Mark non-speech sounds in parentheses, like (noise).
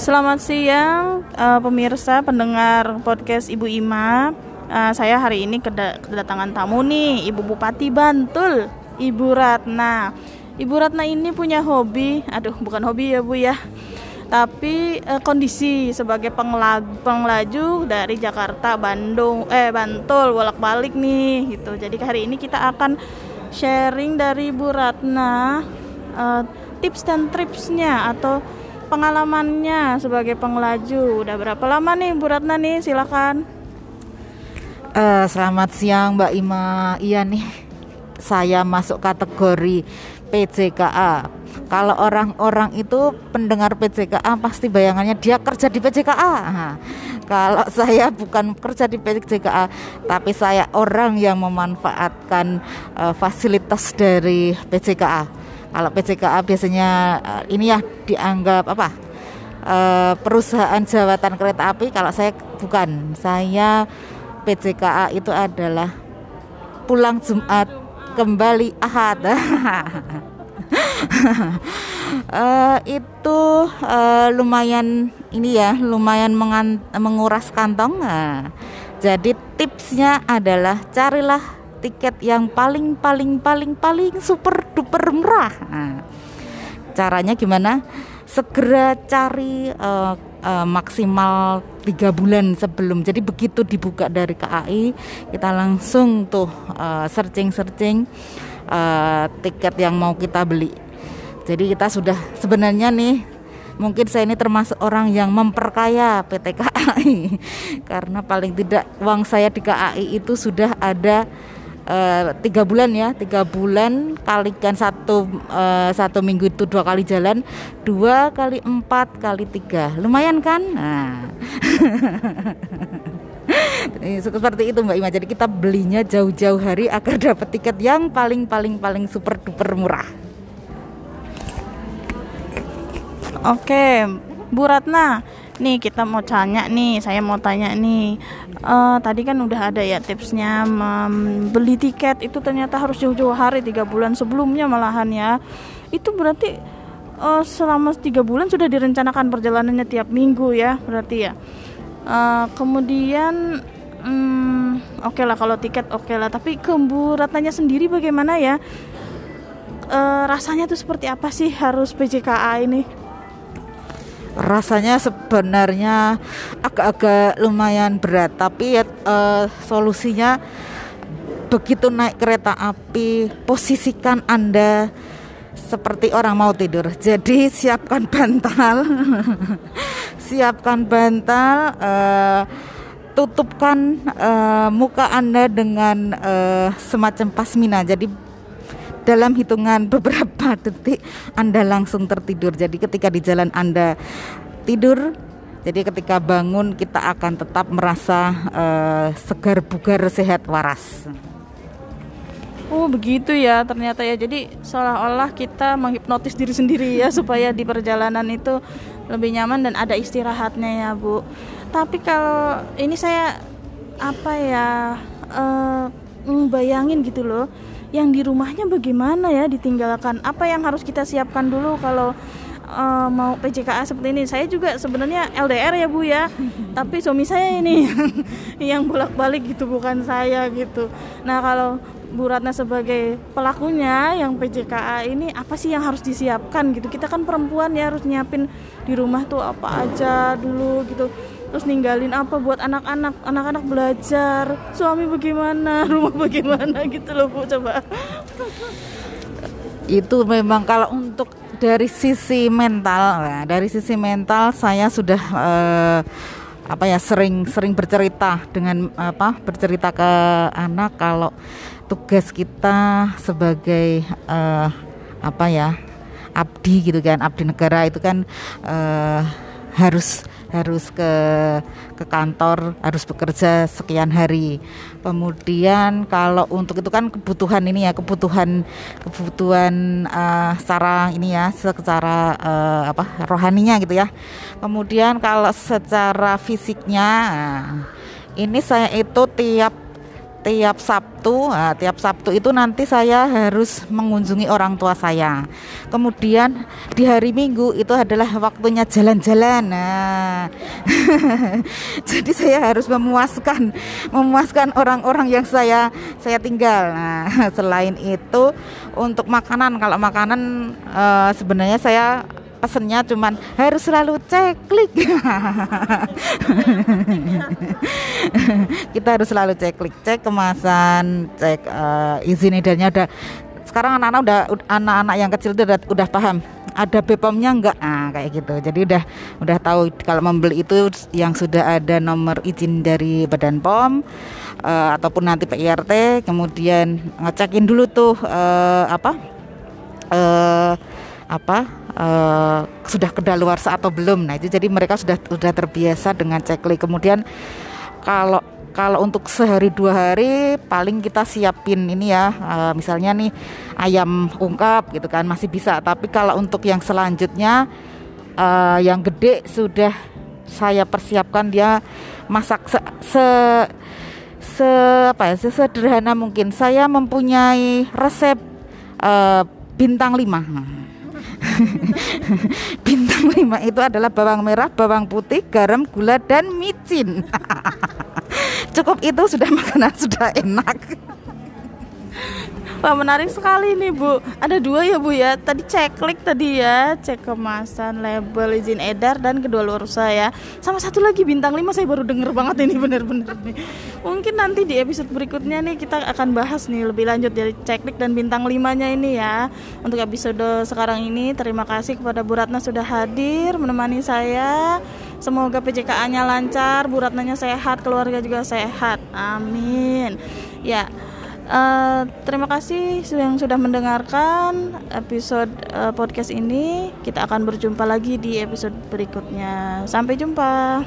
Selamat siang uh, pemirsa pendengar podcast Ibu Ima. Uh, saya hari ini kedatangan tamu nih, Ibu Bupati Bantul, Ibu Ratna. Ibu Ratna ini punya hobi, aduh bukan hobi ya Bu ya, tapi uh, kondisi sebagai pengelaju, dari Jakarta, Bandung, eh Bantul bolak-balik nih gitu. Jadi hari ini kita akan sharing dari Ibu Ratna uh, tips dan tripsnya atau pengalamannya sebagai pengelaju. Udah berapa lama nih Bu Ratna nih? Silakan. Uh, selamat siang Mbak Ima. Iya nih, saya masuk kategori PJKA. Kalau orang-orang itu pendengar PJKA pasti bayangannya dia kerja di PJKA. Nah, kalau (laughs) saya bukan kerja di PJKA, tapi saya orang yang memanfaatkan uh, fasilitas dari PJKA kalau PCKA biasanya uh, ini ya dianggap apa? Uh, perusahaan jawatan kereta api. Kalau saya bukan, saya PCKA itu adalah pulang Jumat kembali Ahad. uh, (laughs) itu uh, lumayan ini ya, lumayan menguras kantong. Nah, jadi tipsnya adalah carilah tiket yang paling paling paling paling super duper murah. Nah, caranya gimana? Segera cari uh, uh, maksimal tiga bulan sebelum. Jadi begitu dibuka dari KAI, kita langsung tuh uh, searching searching uh, tiket yang mau kita beli. Jadi kita sudah sebenarnya nih mungkin saya ini termasuk orang yang memperkaya PT KAI (laughs) karena paling tidak uang saya di KAI itu sudah ada Eh, tiga bulan ya tiga bulan kalikan satu uh, satu minggu itu dua kali jalan dua kali empat kali tiga. Lumayan kan? Nah. (laughs) Seperti itu Mbak Ima. Jadi kita belinya jauh-jauh hari agar (laughs) dapat tiket yang paling paling paling super duper murah. Oke Bu Ratna nih kita mau tanya nih saya mau tanya nih. Uh, tadi kan udah ada ya tipsnya membeli tiket. Itu ternyata harus jauh-jauh hari tiga bulan sebelumnya malahan ya. Itu berarti uh, selama tiga bulan sudah direncanakan perjalanannya tiap minggu ya berarti ya. Uh, kemudian um, oke okay lah kalau tiket oke okay lah. Tapi kemburatanya sendiri bagaimana ya? Uh, rasanya tuh seperti apa sih harus PJKA ini rasanya sebenarnya agak-agak lumayan berat tapi ya uh, solusinya begitu naik kereta api posisikan anda seperti orang mau tidur. Jadi siapkan (laughs) bantal. Siapkan bantal uh, tutupkan uh, muka anda dengan uh, semacam pasmina. Jadi dalam hitungan beberapa (laughs) detik Anda langsung tertidur. Jadi ketika di jalan Anda tidur, jadi ketika bangun kita akan tetap merasa uh, segar bugar sehat waras. Oh begitu ya ternyata ya jadi seolah-olah kita menghipnotis diri sendiri ya (laughs) supaya di perjalanan itu lebih nyaman dan ada istirahatnya ya Bu. Tapi kalau ini saya apa ya uh, bayangin gitu loh yang di rumahnya bagaimana ya? Ditinggalkan. Apa yang harus kita siapkan dulu kalau uh, mau PJKA seperti ini? Saya juga sebenarnya LDR ya Bu ya. (laughs) Tapi suami saya ini (laughs) yang bolak-balik gitu bukan saya gitu. Nah kalau Bu Ratna sebagai pelakunya yang PJKA ini apa sih yang harus disiapkan gitu? Kita kan perempuan ya harus nyiapin di rumah tuh apa aja dulu gitu terus ninggalin apa buat anak-anak? Anak-anak belajar. Suami bagaimana? (laughs) Rumah bagaimana? Gitu loh bu coba. Itu memang kalau untuk dari sisi mental ya, dari sisi mental saya sudah uh, apa ya sering sering bercerita dengan apa bercerita ke anak kalau tugas kita sebagai uh, apa ya abdi gitu kan abdi negara itu kan uh, harus harus ke ke kantor harus bekerja sekian hari. Kemudian kalau untuk itu kan kebutuhan ini ya kebutuhan kebutuhan uh, secara ini ya secara uh, apa rohaninya gitu ya. Kemudian kalau secara fisiknya ini saya itu tiap tiap Sabtu, nah, tiap Sabtu itu nanti saya harus mengunjungi orang tua saya. Kemudian di hari Minggu itu adalah waktunya jalan-jalan. Nah, (laughs) jadi saya harus memuaskan, memuaskan orang-orang yang saya saya tinggal. Nah, (laughs) selain itu untuk makanan, kalau makanan uh, sebenarnya saya pesennya cuman harus selalu cek klik (laughs) (laughs) kita harus selalu cek klik cek kemasan cek uh, izin edarnya ada sekarang anak-anak udah anak-anak yang kecil itu udah, udah paham ada BPOM-nya enggak ah kayak gitu jadi udah udah tahu kalau membeli itu yang sudah ada nomor izin dari Badan POM uh, ataupun nanti PIRT kemudian ngecekin dulu tuh uh, apa uh, apa uh, sudah kedaluarsa atau belum. Nah, itu jadi mereka sudah sudah terbiasa dengan checklist. Kemudian kalau kalau untuk sehari dua hari paling kita siapin ini ya uh, misalnya nih ayam ungkap gitu kan masih bisa. Tapi kalau untuk yang selanjutnya uh, yang gede sudah saya persiapkan dia masak se, se se apa ya sesederhana mungkin. Saya mempunyai resep uh, bintang 5 (laughs) Bintang lima itu adalah bawang merah, bawang putih, garam, gula, dan micin. (laughs) Cukup itu sudah (laughs) makanan sudah enak. Wah menarik sekali nih Bu. Ada dua ya Bu ya. Tadi cek klik tadi ya. Cek kemasan, label, izin edar Dan kedua luar usaha ya Sama satu lagi bintang 5 saya baru denger banget ini bener-bener nih. Mungkin nanti di episode berikutnya nih Kita akan bahas nih lebih lanjut dari cek klik dan bintang 5 nya ini ya. Untuk episode sekarang ini Terima kasih kepada Bu Ratna sudah hadir Menemani saya Semoga PJKA-nya lancar, Bu Ratnanya sehat, keluarga juga sehat. Amin. Ya, Uh, terima kasih yang sudah mendengarkan episode uh, podcast ini. Kita akan berjumpa lagi di episode berikutnya. Sampai jumpa.